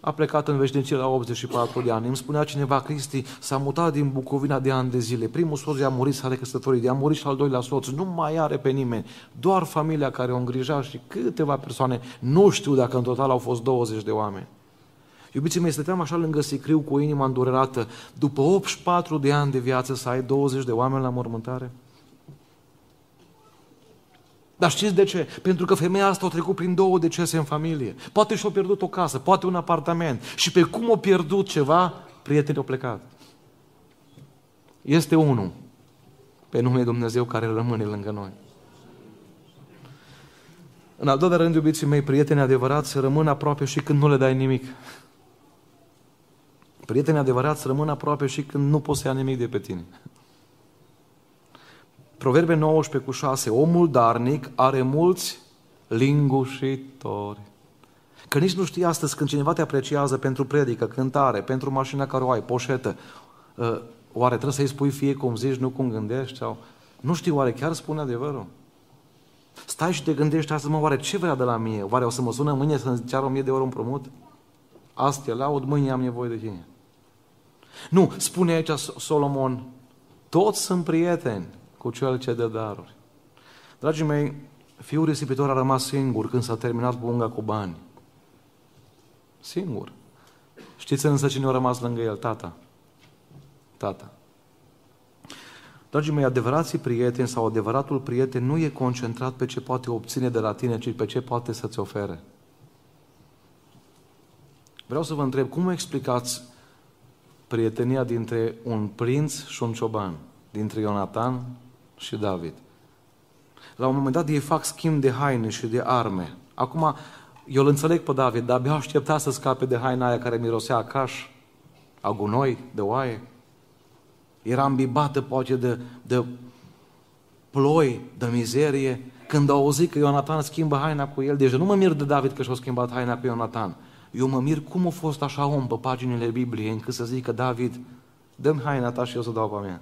A plecat în veșnicie la 84 de ani. Îmi spunea cineva, Cristi, s-a mutat din Bucovina de ani de zile. Primul soț a murit, s-a recăsătorit, a murit și al doilea soț. Nu mai are pe nimeni. Doar familia care o îngrija și câteva persoane. Nu știu dacă în total au fost 20 de oameni. Iubiții mei, stăteam așa lângă sicriu cu inima îndurerată. După 84 de ani de viață să ai 20 de oameni la mormântare? Dar știți de ce? Pentru că femeia asta a trecut prin două decese în familie. Poate și-a pierdut o casă, poate un apartament. Și pe cum a pierdut ceva, prietenii au plecat. Este unul pe numele Dumnezeu care rămâne lângă noi. În al doilea rând, iubiții mei, prieteni adevărați să rămână aproape și când nu le dai nimic. Prieteni adevărați să rămână aproape și când nu poți să ia nimic de pe tine. Proverbe 19 cu 6. Omul darnic are mulți lingușitori. Că nici nu știi astăzi când cineva te apreciază pentru predică, cântare, pentru mașina care o ai, poșetă, ă, oare trebuie să-i spui fie cum zici, nu cum gândești? Sau... Nu știu, oare chiar spune adevărul? Stai și te gândești astăzi, mă, oare ce vrea de la mine? Oare o să mă sună mâine să-mi ceară o mie de ori împrumut? Astea laud, mâine am nevoie de tine. Nu, spune aici Solomon, toți sunt prieteni, cu cel ce dă daruri. Dragii mei, fiul risipitor a rămas singur când s-a terminat punga cu bani. Singur. Știți însă cine a rămas lângă el? Tata. Tata. Dragii mei, adevărații prieteni sau adevăratul prieten nu e concentrat pe ce poate obține de la tine, ci pe ce poate să-ți ofere. Vreau să vă întreb, cum explicați prietenia dintre un prinț și un cioban, dintre Ionatan și David? La un moment dat ei fac schimb de haine și de arme. Acum, eu îl înțeleg pe David, dar abia aștepta să scape de haina aia care mirosea a caș, a gunoi, de oaie. Era îmbibată poate de, de ploi, de mizerie. Când au auzit că Ionatan schimbă haina cu el, deja nu mă mir de David că și-a schimbat haina cu Ionatan. Eu mă mir cum a fost așa om pe paginile Bibliei încât să zică David, dăm haina ta și eu să dau pe mea.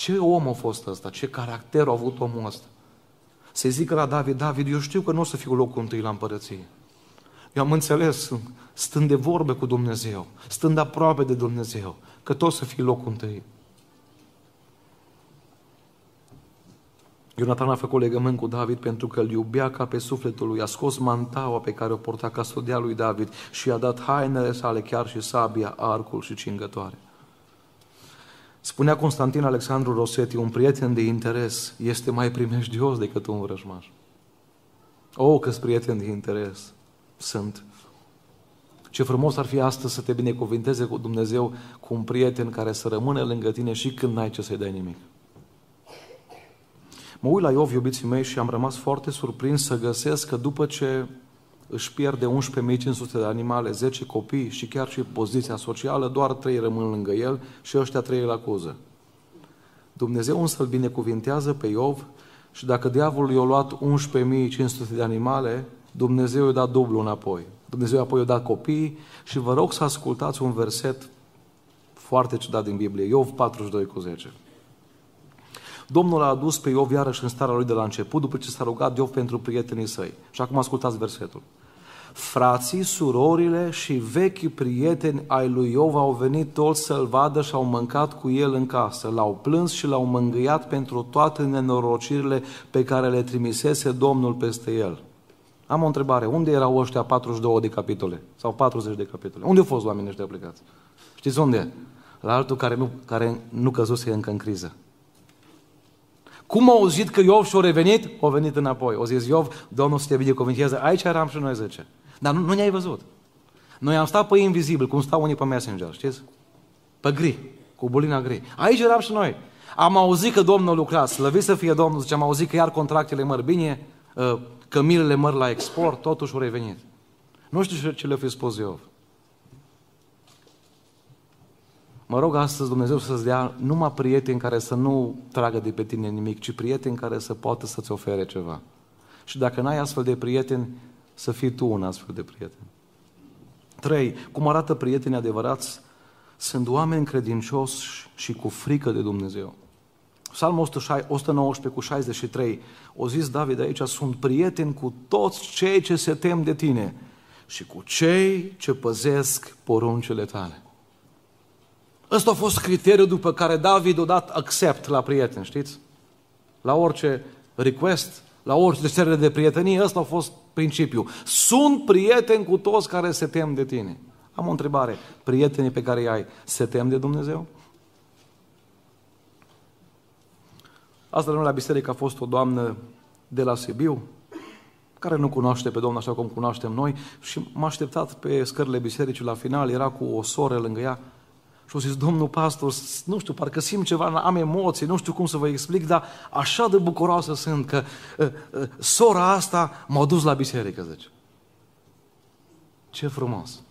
Ce om a fost ăsta? Ce caracter a avut omul ăsta? Să zică la David, David, eu știu că nu o să fiu locul întâi la împărăție. Eu am înțeles, stând de vorbe cu Dumnezeu, stând aproape de Dumnezeu, că tot să fii locul întâi. Ionatan a făcut legământ cu David pentru că îl iubea ca pe sufletul lui, a scos mantaua pe care o porta ca sodia lui David și i-a dat hainele sale, chiar și sabia, arcul și cingătoare. Spunea Constantin Alexandru Rosetti, un prieten de interes este mai primejdios decât un vrăjmaș. O, câți prieteni de interes sunt. Ce frumos ar fi astăzi să te binecuvinteze cu Dumnezeu cu un prieten care să rămână lângă tine și când n-ai ce să-i dai nimic. Mă uit la Iov, iubiții mei, și am rămas foarte surprins să găsesc că după ce își pierde 11.500 de animale, 10 copii și chiar și poziția socială, doar trei rămân lângă el și ăștia trei îl acuză. Dumnezeu însă îl binecuvintează pe Iov și dacă diavolul i-a luat 11.500 de animale, Dumnezeu i-a dat dublu înapoi. Dumnezeu apoi i-a dat copii și vă rog să ascultați un verset foarte ciudat din Biblie, Iov 42 cu 10. Domnul a adus pe Iov iarăși în starea lui de la început, după ce s-a rugat Iov pentru prietenii săi. Și acum ascultați versetul. Frații, surorile și vechi prieteni ai lui Iov au venit toți să-l vadă și au mâncat cu el în casă. L-au plâns și l-au mângâiat pentru toate nenorocirile pe care le trimisese Domnul peste el. Am o întrebare. Unde erau ăștia 42 de capitole? Sau 40 de capitole? Unde au fost oamenii ăștia plecați? Știți unde? La altul care nu, care nu căzuse încă în criză. Cum au auzit că Iov și-a revenit? Au venit înapoi. O zis Iov, Domnul să te binecuvânteze, aici eram și noi zece. Dar nu, nu ne-ai văzut. Noi am stat pe invizibil, cum stau unii pe Messenger, știți? Pe gri, cu bulina gri. Aici eram și noi. Am auzit că Domnul lucra, slăvit să fie Domnul, zice, am auzit că iar contractele măr bine, ă, că milele măr la export, totuși au revenit. Nu știu ce le-a fi spus Iov. Mă rog astăzi Dumnezeu să-ți dea numai prieteni care să nu tragă de pe tine nimic, ci prieteni care să poată să-ți ofere ceva. Și dacă n-ai astfel de prieteni, să fii tu un astfel de prieten. Trei, cum arată prietenii adevărați? Sunt oameni credincioși și cu frică de Dumnezeu. Psalmul 119 cu 63, o zis David aici, sunt prieteni cu toți cei ce se tem de tine și cu cei ce păzesc poruncele tale. Ăsta a fost criteriul după care David a dat accept la prieteni, știți? La orice request, la orice cerere de prietenie, ăsta a fost principiul. Sunt prieteni cu toți care se tem de tine. Am o întrebare. Prietenii pe care îi ai, se tem de Dumnezeu? Asta la biserică a fost o doamnă de la Sibiu, care nu cunoaște pe Domnul așa cum cunoaștem noi și m-a așteptat pe scările bisericii la final, era cu o soră lângă ea și au zis, domnul pastor, nu știu, parcă simt ceva, am emoții, nu știu cum să vă explic, dar așa de bucuroasă sunt că uh, uh, sora asta m-a dus la biserică, zice. Ce frumos!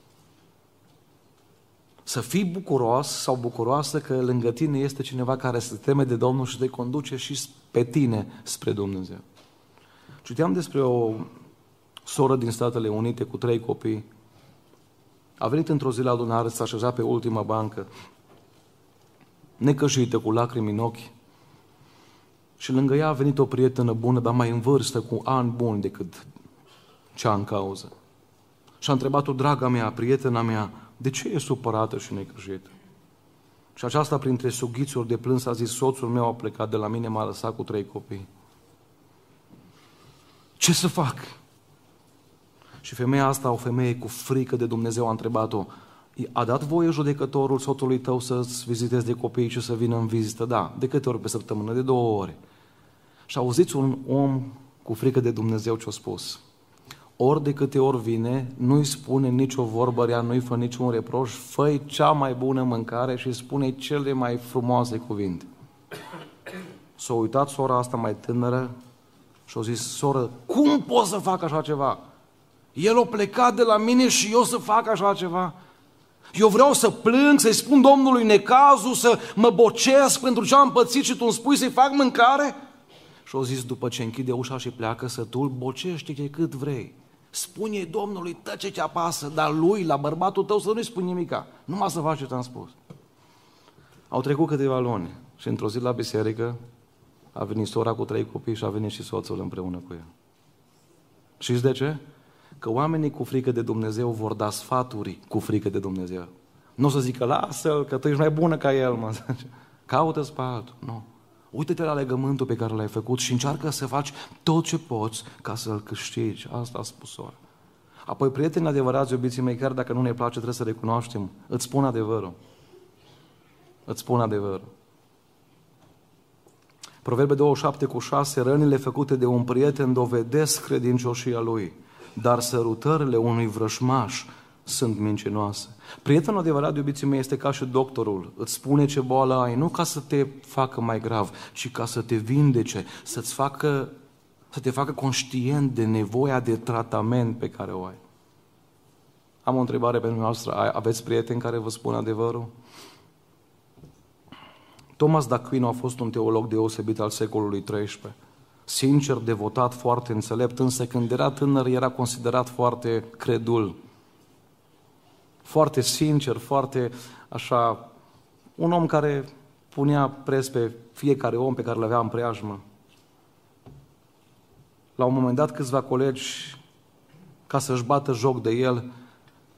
Să fii bucuros sau bucuroasă că lângă tine este cineva care se teme de Domnul și te conduce și pe tine spre Dumnezeu. Citeam despre o soră din Statele Unite cu trei copii a venit într-o zi la adunare, s-a așezat pe ultima bancă, necășită, cu lacrimi în ochi. Și lângă ea a venit o prietenă bună, dar mai în vârstă, cu ani buni decât cea în cauză. Și a întrebat-o, draga mea, prietena mea, de ce e supărată și necășită? Și aceasta, printre sughițuri de plâns, a zis, soțul meu a plecat de la mine, m-a lăsat cu trei copii. Ce să fac? Și femeia asta, o femeie cu frică de Dumnezeu, a întrebat-o, a dat voie judecătorul soțului tău să-ți vizitezi de copii și să vină în vizită? Da. De câte ori pe săptămână? De două ore. Și auziți un om cu frică de Dumnezeu ce-a spus. ori de câte ori vine, nu-i spune nicio vorbă rea, nu-i fă niciun reproș, fă cea mai bună mâncare și spune cele mai frumoase cuvinte. S-a uitat sora asta mai tânără și a zis, soră, cum pot să fac așa ceva? El a plecat de la mine și eu să fac așa ceva? Eu vreau să plâng, să-i spun Domnului necazul, să mă bocesc pentru ce am pățit și tu îmi spui să-i fac mâncare? Și au zis, după ce închide ușa și pleacă, să tu îl bocește cât vrei. Spune Domnului, tăce ce apasă, dar lui, la bărbatul tău, să nu-i spui nimica. Numai să faci ce ți-am spus. Au trecut câteva luni și într-o zi la biserică a venit sora cu trei copii și a venit și soțul împreună cu el. Știți de ce? Că oamenii cu frică de Dumnezeu vor da sfaturi cu frică de Dumnezeu. Nu o să zică, lasă-l, că tu ești mai bună ca el, mă. Caută-ți pe altul. Nu. Uită-te la legământul pe care l-ai făcut și încearcă să faci tot ce poți ca să-l câștigi. Asta a spus ora. Apoi, prieteni adevărați, iubiții mei, chiar dacă nu ne place, trebuie să recunoaștem. Îți spun adevărul. Îți spun adevărul. Proverbe 27 cu 6, rănile făcute de un prieten dovedesc credincioșia lui, dar sărutările unui vrășmaș sunt mincinoase. Prietenul adevărat, iubiții mei, este ca și doctorul. Îți spune ce boală ai, nu ca să te facă mai grav, ci ca să te vindece, să-ți facă, să te facă conștient de nevoia de tratament pe care o ai. Am o întrebare pentru noastră. Aveți prieteni care vă spun adevărul? Thomas d'Aquino a fost un teolog deosebit al secolului XIII. Sincer, devotat, foarte înțelept, însă când era tânăr era considerat foarte credul foarte sincer, foarte așa, un om care punea pres pe fiecare om pe care îl avea în preajmă. La un moment dat, câțiva colegi, ca să-și bată joc de el,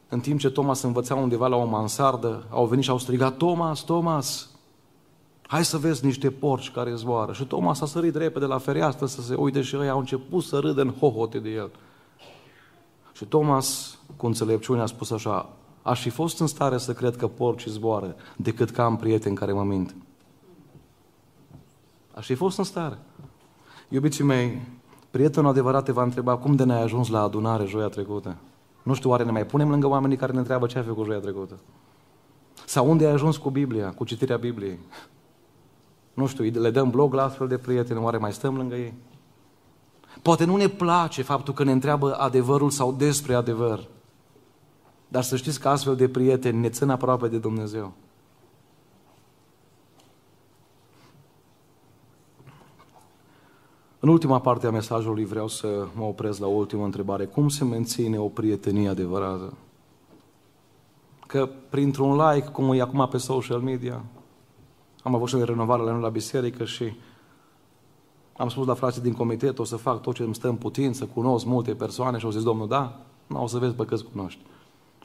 în timp ce Thomas învăța undeva la o mansardă, au venit și au strigat, Thomas, Thomas, hai să vezi niște porci care zboară. Și Thomas a sărit repede la fereastră să se uite și ei au început să râdă în hohote de el. Și Thomas, cu înțelepciune, a spus așa, Aș fi fost în stare să cred că porcii zboară decât că am prieteni care mă mint. Aș fi fost în stare. Iubiții mei, prietenul adevărat te va întreba cum de ne-ai ajuns la adunare joia trecută. Nu știu, oare ne mai punem lângă oamenii care ne întreabă ce ai făcut joia trecută? Sau unde ai ajuns cu Biblia, cu citirea Bibliei? Nu știu, le dăm blog la astfel de prieteni, oare mai stăm lângă ei? Poate nu ne place faptul că ne întreabă adevărul sau despre adevăr. Dar să știți că astfel de prieteni ne țin aproape de Dumnezeu. În ultima parte a mesajului vreau să mă opresc la ultima întrebare. Cum se menține o prietenie adevărată? Că printr-un like, cum e acum pe social media, am avut și de renovare la noi la biserică și am spus la frații din comitet, o să fac tot ce îmi stă în putință, cunosc multe persoane și au zis, Domnul, da, nu o să vezi pe câți cunoști.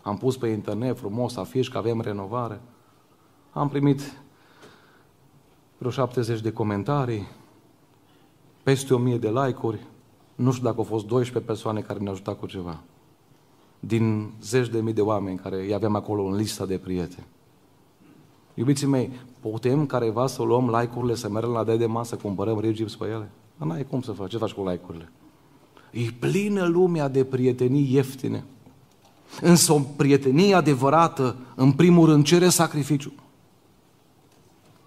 Am pus pe internet frumos afiș că avem renovare. Am primit vreo 70 de comentarii, peste 1000 de like-uri. Nu știu dacă au fost 12 persoane care ne-au ajutat cu ceva. Din zeci de mii de oameni care îi avem acolo în lista de prieteni. Iubiții mei, putem careva să luăm like-urile, să mergem la de masă, să cumpărăm regips pe ele? Dar n-ai cum să faci. Ce faci cu like-urile? E plină lumea de prietenii ieftine. Însă o prietenie adevărată, în primul rând, cere sacrificiu.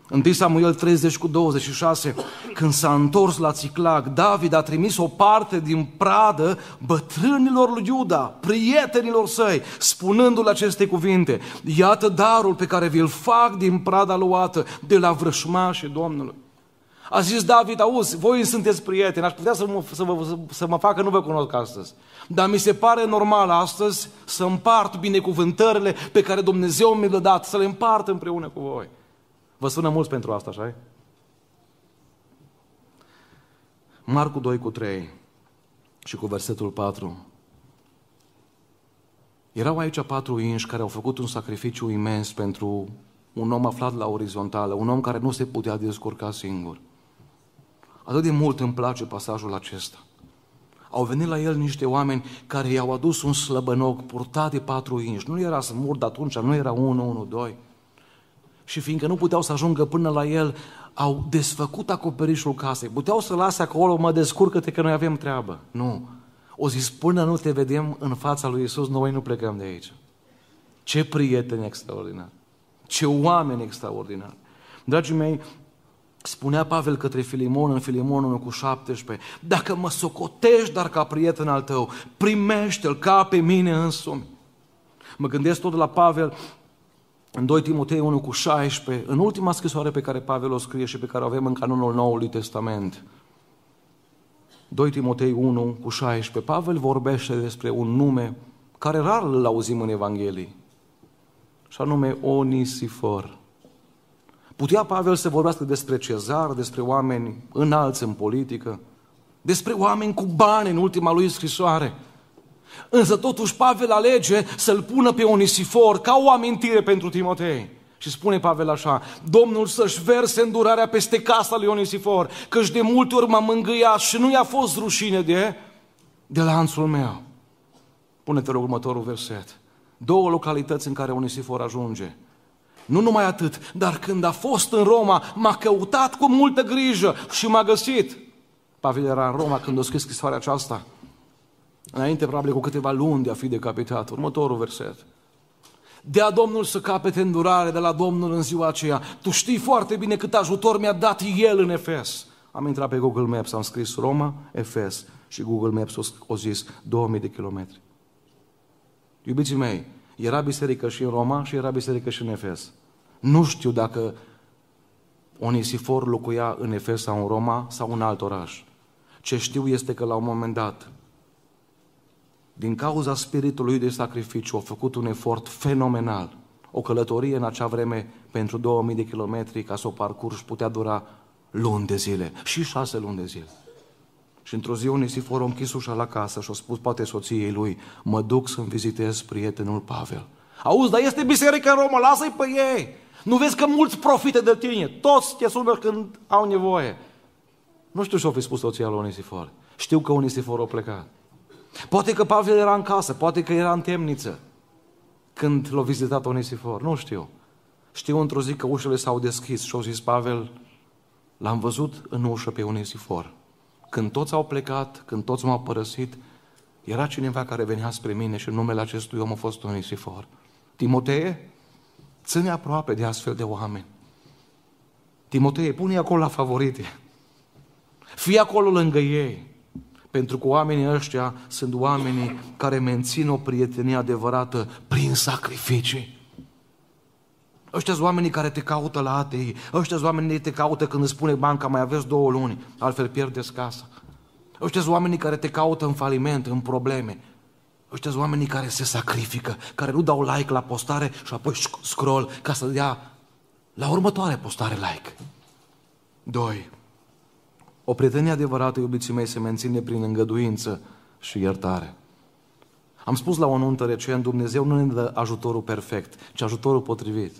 1 Samuel 30 cu 26, când s-a întors la Țiclag, David a trimis o parte din pradă bătrânilor lui Iuda, prietenilor săi, spunându-le aceste cuvinte, iată darul pe care vi-l fac din prada luată de la vrășmașii Domnului. A zis David, auzi, voi sunteți prieteni, aș putea să mă, să, vă, să mă facă, nu vă cunosc astăzi. Dar mi se pare normal astăzi să împart binecuvântările pe care Dumnezeu mi le-a dat, să le împart împreună cu voi. Vă sună mulți pentru asta, așa Marcu 2 cu 3 și cu versetul 4. Erau aici patru inși care au făcut un sacrificiu imens pentru un om aflat la orizontală, un om care nu se putea descurca singur. Atât de mult îmi place pasajul acesta. Au venit la el niște oameni care i-au adus un slăbănoc purtat de patru inși. Nu era să murd atunci, nu era unu, unu, doi. Și fiindcă nu puteau să ajungă până la el, au desfăcut acoperișul casei. Puteau să lase acolo, mă descurcă-te că noi avem treabă. Nu. O zis, până nu te vedem în fața lui Isus, noi nu plecăm de aici. Ce prieteni extraordinari! Ce oameni extraordinari! Dragii mei, spunea Pavel către Filimon în Filimon 1 cu 17, dacă mă socotești dar ca prieten al tău, primește-l ca pe mine însumi. Mă gândesc tot la Pavel în 2 Timotei 1 cu 16, în ultima scrisoare pe care Pavel o scrie și pe care o avem în canonul Noului Testament. 2 Timotei 1 cu 16, Pavel vorbește despre un nume care rar îl auzim în Evanghelie, și anume Onisifor. Putea Pavel să vorbească despre cezar, despre oameni înalți în politică, despre oameni cu bani în ultima lui scrisoare. Însă totuși Pavel alege să-l pună pe Onisifor ca o amintire pentru Timotei. Și spune Pavel așa, Domnul să-și verse îndurarea peste casa lui Onisifor, căci de multe ori m-a mângâiat și nu i-a fost rușine de, de lanțul meu. Pune-te rog următorul verset. Două localități în care Onisifor ajunge. Nu numai atât, dar când a fost în Roma, m-a căutat cu multă grijă și m-a găsit. Pavel era în Roma când a scris scrisoarea aceasta. Înainte, probabil, cu câteva luni de a fi decapitat. Următorul verset. Dea Domnul să capete îndurare de la Domnul în ziua aceea. Tu știi foarte bine cât ajutor mi-a dat El în Efes. Am intrat pe Google Maps, am scris Roma, Efes și Google Maps o zis 2000 de kilometri. Iubiții mei, era biserică și în Roma și era biserică și în Efes. Nu știu dacă Onisifor locuia în Efes sau în Roma sau în alt oraș. Ce știu este că la un moment dat, din cauza spiritului de sacrificiu, a făcut un efort fenomenal. O călătorie în acea vreme pentru 2000 de kilometri ca să o parcurgi putea dura luni de zile și șase luni de zile. Și într-o zi Onisifor a închis ușa la casă și a spus poate soției lui, mă duc să-mi vizitez prietenul Pavel. Auzi, dar este biserică în Roma, lasă-i pe ei! Nu vezi că mulți profite de tine, toți te sună când au nevoie. Nu știu ce-o fi spus soția lui Onisifor. Știu că Onisifor a plecat. Poate că Pavel era în casă, poate că era în temniță când l-a vizitat Onisifor, nu știu. Știu într-o zi că ușile s-au deschis și au zis Pavel, l-am văzut în ușă pe Onisifor. Când toți au plecat, când toți m-au părăsit, era cineva care venea spre mine și numele acestui om a fost Onisifor. Timotee, ține aproape de astfel de oameni. Timotei, pune acolo la favorite. Fii acolo lângă ei. Pentru că oamenii ăștia sunt oamenii care mențin o prietenie adevărată prin sacrificii. Ăștia sunt oamenii care te caută la ATI. Ăștia sunt oamenii care te caută când îți spune banca mai aveți două luni, altfel pierdeți casa. Ăștia sunt oamenii care te caută în faliment, în probleme. Ăștia sunt oamenii care se sacrifică, care nu dau like la postare și apoi scroll ca să dea la următoare postare like. Doi. O prietenie adevărată, iubiții mei, se menține prin îngăduință și iertare. Am spus la o nuntă recent, Dumnezeu nu ne dă ajutorul perfect, ci ajutorul potrivit.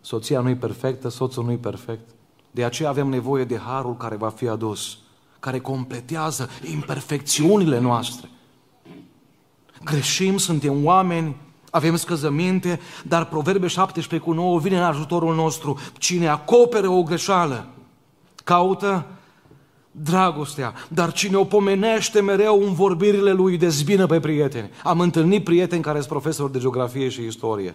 Soția nu e perfectă, soțul nu e perfect. De aceea avem nevoie de harul care va fi adus, care completează imperfecțiunile noastre. Greșim, suntem oameni, avem scăzăminte, dar Proverbe 17 cu 9 vine în ajutorul nostru. Cine acoperă o greșeală, caută dragostea, dar cine o pomenește mereu în vorbirile lui dezbină pe prieteni. Am întâlnit prieteni care sunt profesori de geografie și istorie.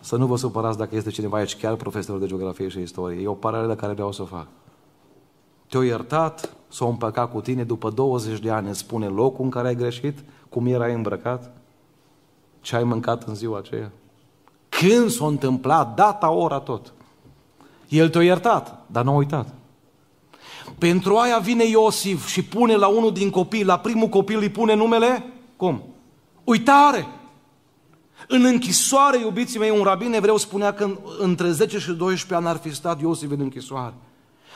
Să nu vă supărați dacă este cineva aici chiar profesor de geografie și istorie. E o paralelă care vreau să o fac. Te-o iertat, s-o împăcat cu tine după 20 de ani, îți spune locul în care ai greșit, cum erai îmbrăcat, ce ai mâncat în ziua aceea. Când s-a întâmplat, data, ora, tot. El te-a iertat, dar nu a uitat. Pentru aia vine Iosif și pune la unul din copii, la primul copil îi pune numele, cum? Uitare! În închisoare, iubiții mei, un rabin evreu spunea că între 10 și 12 ani ar fi stat Iosif în închisoare.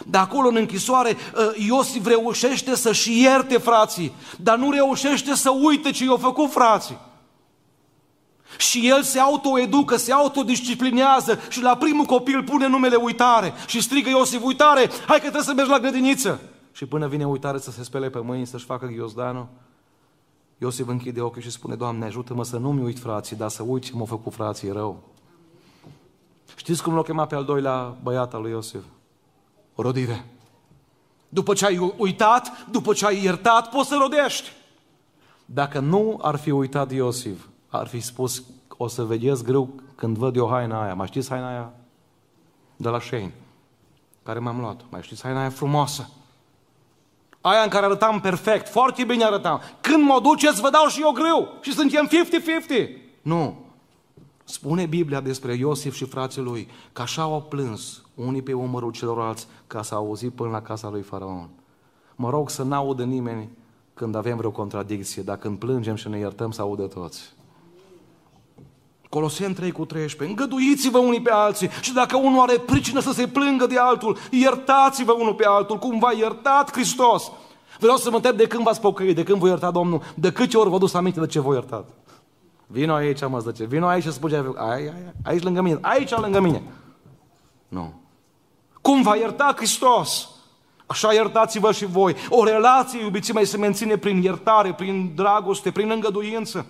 De acolo în închisoare, ă, Iosif reușește să-și ierte frații, dar nu reușește să uite ce i-au făcut frații. Și el se autoeducă, se autodisciplinează și la primul copil pune numele uitare și strigă Iosif, uitare, hai că trebuie să mergi la grădiniță. Și până vine uitare să se spele pe mâini, să-și facă ghiozdanul, Iosif închide ochii și spune, Doamne, ajută-mă să nu-mi uit frații, dar să uit ce m-au făcut frații rău. Știți cum l-a chemat pe al doilea băiat al lui Iosif? Rodire. După ce ai uitat, după ce ai iertat, poți să rodești. Dacă nu ar fi uitat Iosif, ar fi spus, o să vedeți greu când văd eu haina aia. Mai știți haina aia? De la Shane, care m-am luat. Mai știți haina aia frumoasă? Aia în care arătam perfect, foarte bine arătam. Când mă duceți, vă dau și eu greu. Și suntem 50-50. Nu. Spune Biblia despre Iosif și frații lui că așa au plâns unii pe umărul celorlalți ca să auzit până la casa lui Faraon. Mă rog să n-audă nimeni când avem vreo contradicție, dar când plângem și ne iertăm să audă toți. Coloseni 3 cu 13. Îngăduiți-vă unii pe alții și dacă unul are pricină să se plângă de altul, iertați-vă unul pe altul, cum v-a iertat Hristos. Vreau să mă întreb de când v-ați pocăit, de când vă iertat Domnul, de câte ori vă dus aminte de ce vă iertat. Vino aici, mă zice, vino aici și spune, aici, aici lângă mine, aici lângă mine. Nu. Cum v-a iertat Hristos? Așa iertați-vă și voi. O relație, iubiții mei, se menține prin iertare, prin dragoste, prin îngăduință.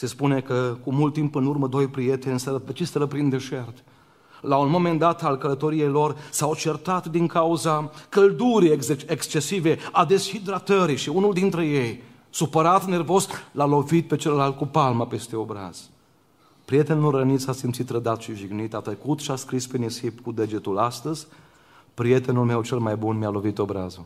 Se spune că cu mult timp în urmă doi prieteni se răpăciseră prin deșert. La un moment dat al călătoriei lor s-au certat din cauza căldurii ex- excesive, a deshidratării și unul dintre ei, supărat, nervos, l-a lovit pe celălalt cu palma peste obraz. Prietenul rănit s-a simțit trădat și jignit, a tăcut și a scris pe nisip cu degetul astăzi, prietenul meu cel mai bun mi-a lovit obrazul.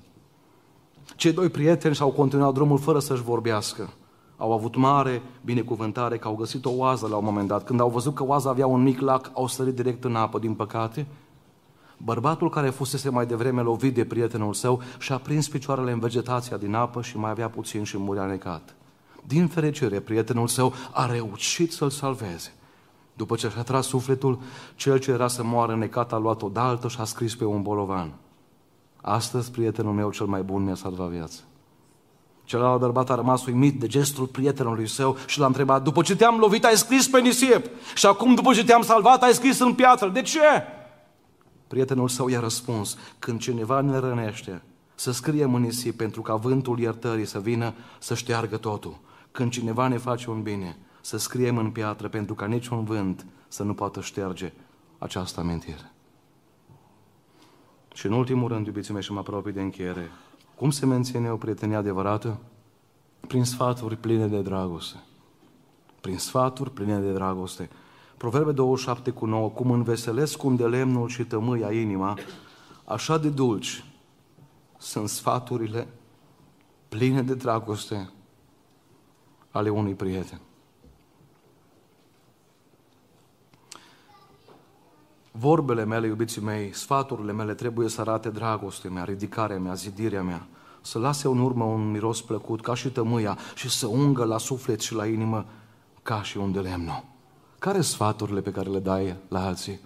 Cei doi prieteni și-au continuat drumul fără să-și vorbească. Au avut mare binecuvântare că au găsit o oază la un moment dat. Când au văzut că oaza avea un mic lac, au sărit direct în apă, din păcate. Bărbatul care fusese mai devreme lovit de prietenul său și-a prins picioarele în vegetația din apă și mai avea puțin și murea necat. Din fericire, prietenul său a reușit să-l salveze. După ce și-a tras sufletul, cel ce era să moară necat a luat o daltă și a scris pe un bolovan. Astăzi, prietenul meu cel mai bun mi-a salvat viața. Celălalt bărbat a rămas uimit de gestul prietenului său și l-a întrebat, după ce te-am lovit, ai scris pe nisip și acum, după ce te-am salvat, ai scris în piatră. De ce? Prietenul său i-a răspuns, când cineva ne rănește, să scriem în nisip pentru ca vântul iertării să vină să șteargă totul. Când cineva ne face un bine, să scriem în piatră pentru ca niciun vânt să nu poată șterge această amintire. Și în ultimul rând, iubiții mei, și mă apropii de încheiere, cum se menține o prietenie adevărată? Prin sfaturi pline de dragoste. Prin sfaturi pline de dragoste. Proverbe 27 cu 9, cum înveselesc cum de lemnul și tămâia inima, așa de dulci sunt sfaturile pline de dragoste ale unui prieten. Vorbele mele, iubiții mei, sfaturile mele trebuie să arate dragostea mea, ridicarea mea, zidirea mea, să lase în urmă un miros plăcut ca și tămâia și să ungă la suflet și la inimă ca și un de lemnă. Care sunt sfaturile pe care le dai la alții?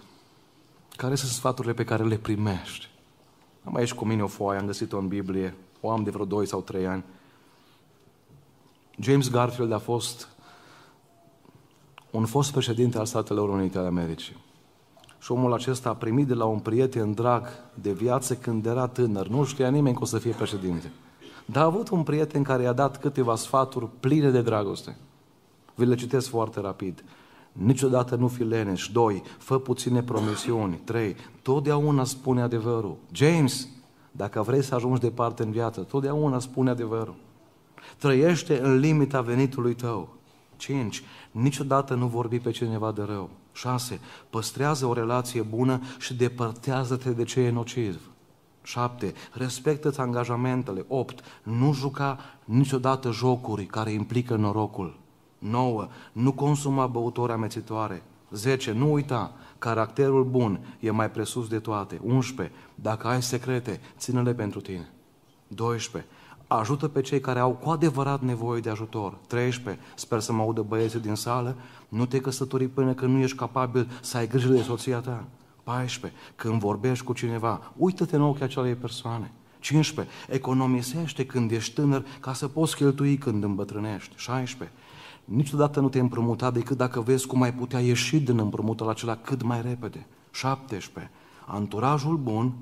Care sunt sfaturile pe care le primești? Am aici cu mine o foaie, am găsit-o în Biblie, o am de vreo 2 sau 3 ani. James Garfield a fost un fost președinte al Statelor Unite ale Americii. Și omul acesta a primit de la un prieten drag de viață când era tânăr. Nu știa nimeni că o să fie președinte. Dar a avut un prieten care i-a dat câteva sfaturi pline de dragoste. Vi le citesc foarte rapid. Niciodată nu fi leneș. Doi, fă puține promisiuni. Trei, totdeauna spune adevărul. James, dacă vrei să ajungi departe în viață, totdeauna spune adevărul. Trăiește în limita venitului tău. 5. Niciodată nu vorbi pe cineva de rău. 6. Păstrează o relație bună și depărtează-te de ce e nociv. 7. Respectă-ți angajamentele. 8. Nu juca niciodată jocuri care implică norocul. 9. Nu consuma băutori amețitoare. 10. Nu uita, caracterul bun e mai presus de toate. 11. Dacă ai secrete, ține-le pentru tine. 12 ajută pe cei care au cu adevărat nevoie de ajutor. 13. Sper să mă audă băieții din sală. Nu te căsători până când nu ești capabil să ai grijă de soția ta. 14. Când vorbești cu cineva, uită-te în ochii acelei persoane. 15. Economisește când ești tânăr ca să poți cheltui când îmbătrânești. 16. Niciodată nu te împrumuta decât dacă vezi cum ai putea ieși din împrumutul acela cât mai repede. 17. Anturajul bun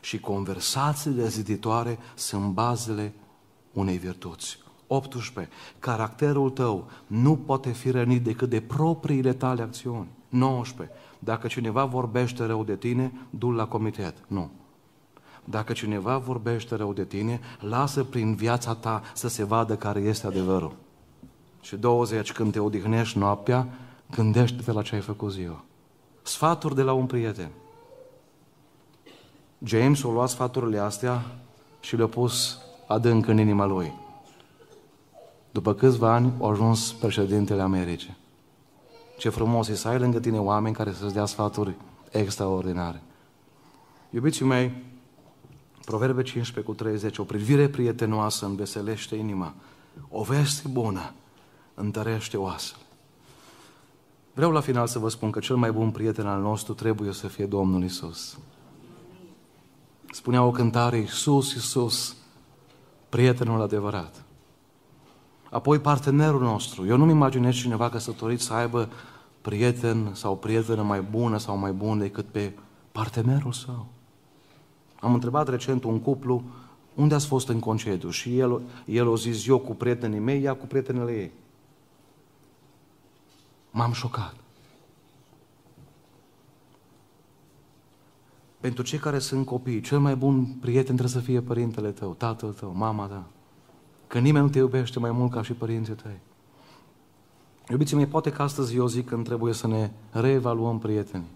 și conversațiile ziditoare sunt bazele unei virtuți. 18. Caracterul tău nu poate fi rănit decât de propriile tale acțiuni. 19. Dacă cineva vorbește rău de tine, du la comitet. Nu. Dacă cineva vorbește rău de tine, lasă prin viața ta să se vadă care este adevărul. Și 20, când te odihnești noaptea, gândește-te la ce ai făcut ziua. Sfaturi de la un prieten. James a luat sfaturile astea și le-a pus adânc în inima lui. După câțiva ani a ajuns președintele Americii. Ce frumos e să ai lângă tine oameni care să-ți dea sfaturi extraordinare. Iubiții mei, Proverbe 15 cu 30, o privire prietenoasă înveselește inima, o veste bună întărește oasele. Vreau la final să vă spun că cel mai bun prieten al nostru trebuie să fie Domnul Isus. Spunea o cântare, Iisus, Iisus, prietenul adevărat. Apoi partenerul nostru. Eu nu-mi imaginez cineva căsătorit să aibă prieten sau prietenă mai bună sau mai bun decât pe partenerul său. Am întrebat recent un cuplu unde ați fost în concediu și el, el a zis eu cu prietenii mei, ea cu prietenele ei. M-am șocat. Pentru cei care sunt copii, cel mai bun prieten trebuie să fie părintele tău, tatăl tău, mama ta. Că nimeni nu te iubește mai mult ca și părinții tăi. Iubiții mei, poate că astăzi eu zic că trebuie să ne reevaluăm prietenii.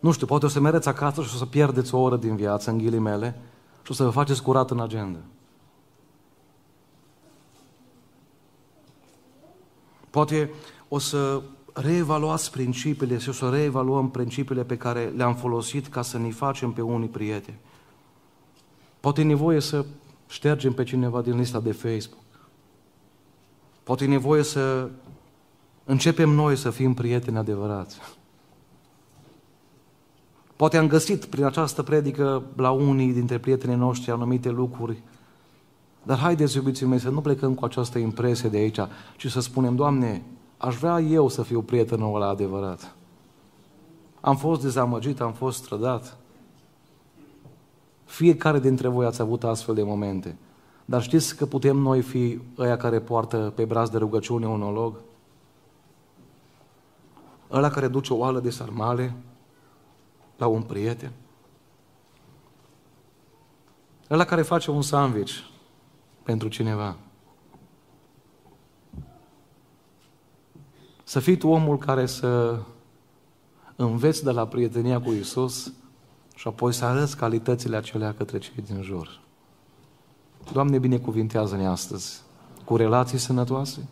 Nu știu, poate o să mereți acasă și o să pierdeți o oră din viață, în ghilimele, și o să vă faceți curat în agenda. Poate o să reevaluați principiile și o să reevaluăm principiile pe care le-am folosit ca să ne facem pe unii prieteni. Poate e nevoie să ștergem pe cineva din lista de Facebook. Poate e nevoie să începem noi să fim prieteni adevărați. Poate am găsit prin această predică la unii dintre prietenii noștri anumite lucruri, dar haideți, iubiții mei, să nu plecăm cu această impresie de aici, ci să spunem, Doamne, aș vrea eu să fiu prietenul ăla adevărat. Am fost dezamăgit, am fost strădat. Fiecare dintre voi ați avut astfel de momente. Dar știți că putem noi fi ăia care poartă pe braz de rugăciune un olog? Ăla care duce o oală de sarmale la un prieten? Ăla care face un sandwich pentru cineva? Să fii tu omul care să înveți de la prietenia cu Isus și apoi să arăți calitățile acelea către cei din jur. Doamne, binecuvintează-ne astăzi cu relații sănătoase,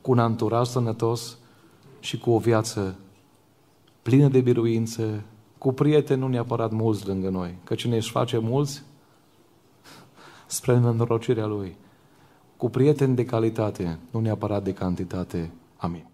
cu un anturaj sănătos și cu o viață plină de biruință, cu prieteni nu neapărat mulți lângă noi, că cine își face mulți, spre nenorocirea lui. Cu prieteni de calitate, nu neapărat de cantitate. Amin.